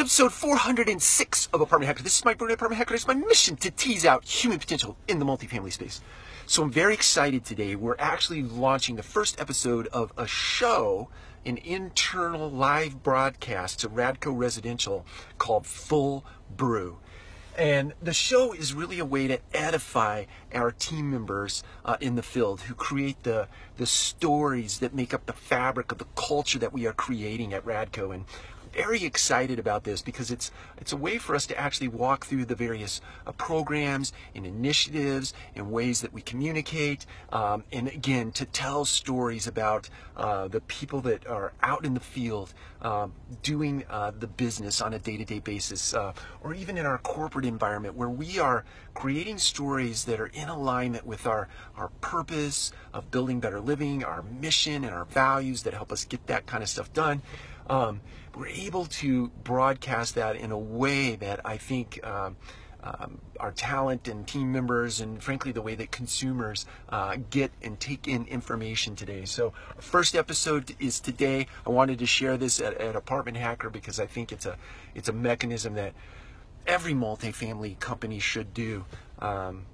episode 406 of Apartment Hacker. This is Mike Brewer Apartment Hacker. It's my mission to tease out human potential in the multifamily space. So I'm very excited today. We're actually launching the first episode of a show, an internal live broadcast to Radco Residential called Full Brew. And the show is really a way to edify our team members uh, in the field who create the, the stories that make up the fabric of the culture that we are creating at Radco. And I'm very excited about this because it's it's a way for us to actually walk through the various uh, programs and initiatives and ways that we communicate, um, and again to tell stories about uh, the people that are out in the field um, doing uh, the business on a day-to-day basis, uh, or even in our corporate environment where we are creating stories that are in alignment with our our purpose of building better living, our mission, and our values that help us get that kind of stuff done um, we're able to broadcast that in a way that I think um, um, our talent and team members, and frankly, the way that consumers uh, get and take in information today. So, first episode is today. I wanted to share this at, at Apartment Hacker because I think it's a it's a mechanism that every multifamily company should do. Um,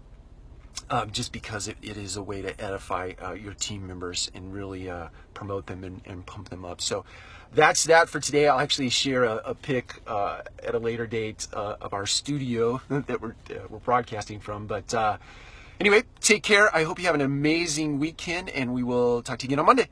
um, just because it, it is a way to edify uh, your team members and really uh, promote them and, and, pump them up. So that's that for today. I'll actually share a, a pic uh, at a later date uh, of our studio that we're, uh, we're broadcasting from. But uh, anyway, take care. I hope you have an amazing weekend, and we will talk to you again on Monday.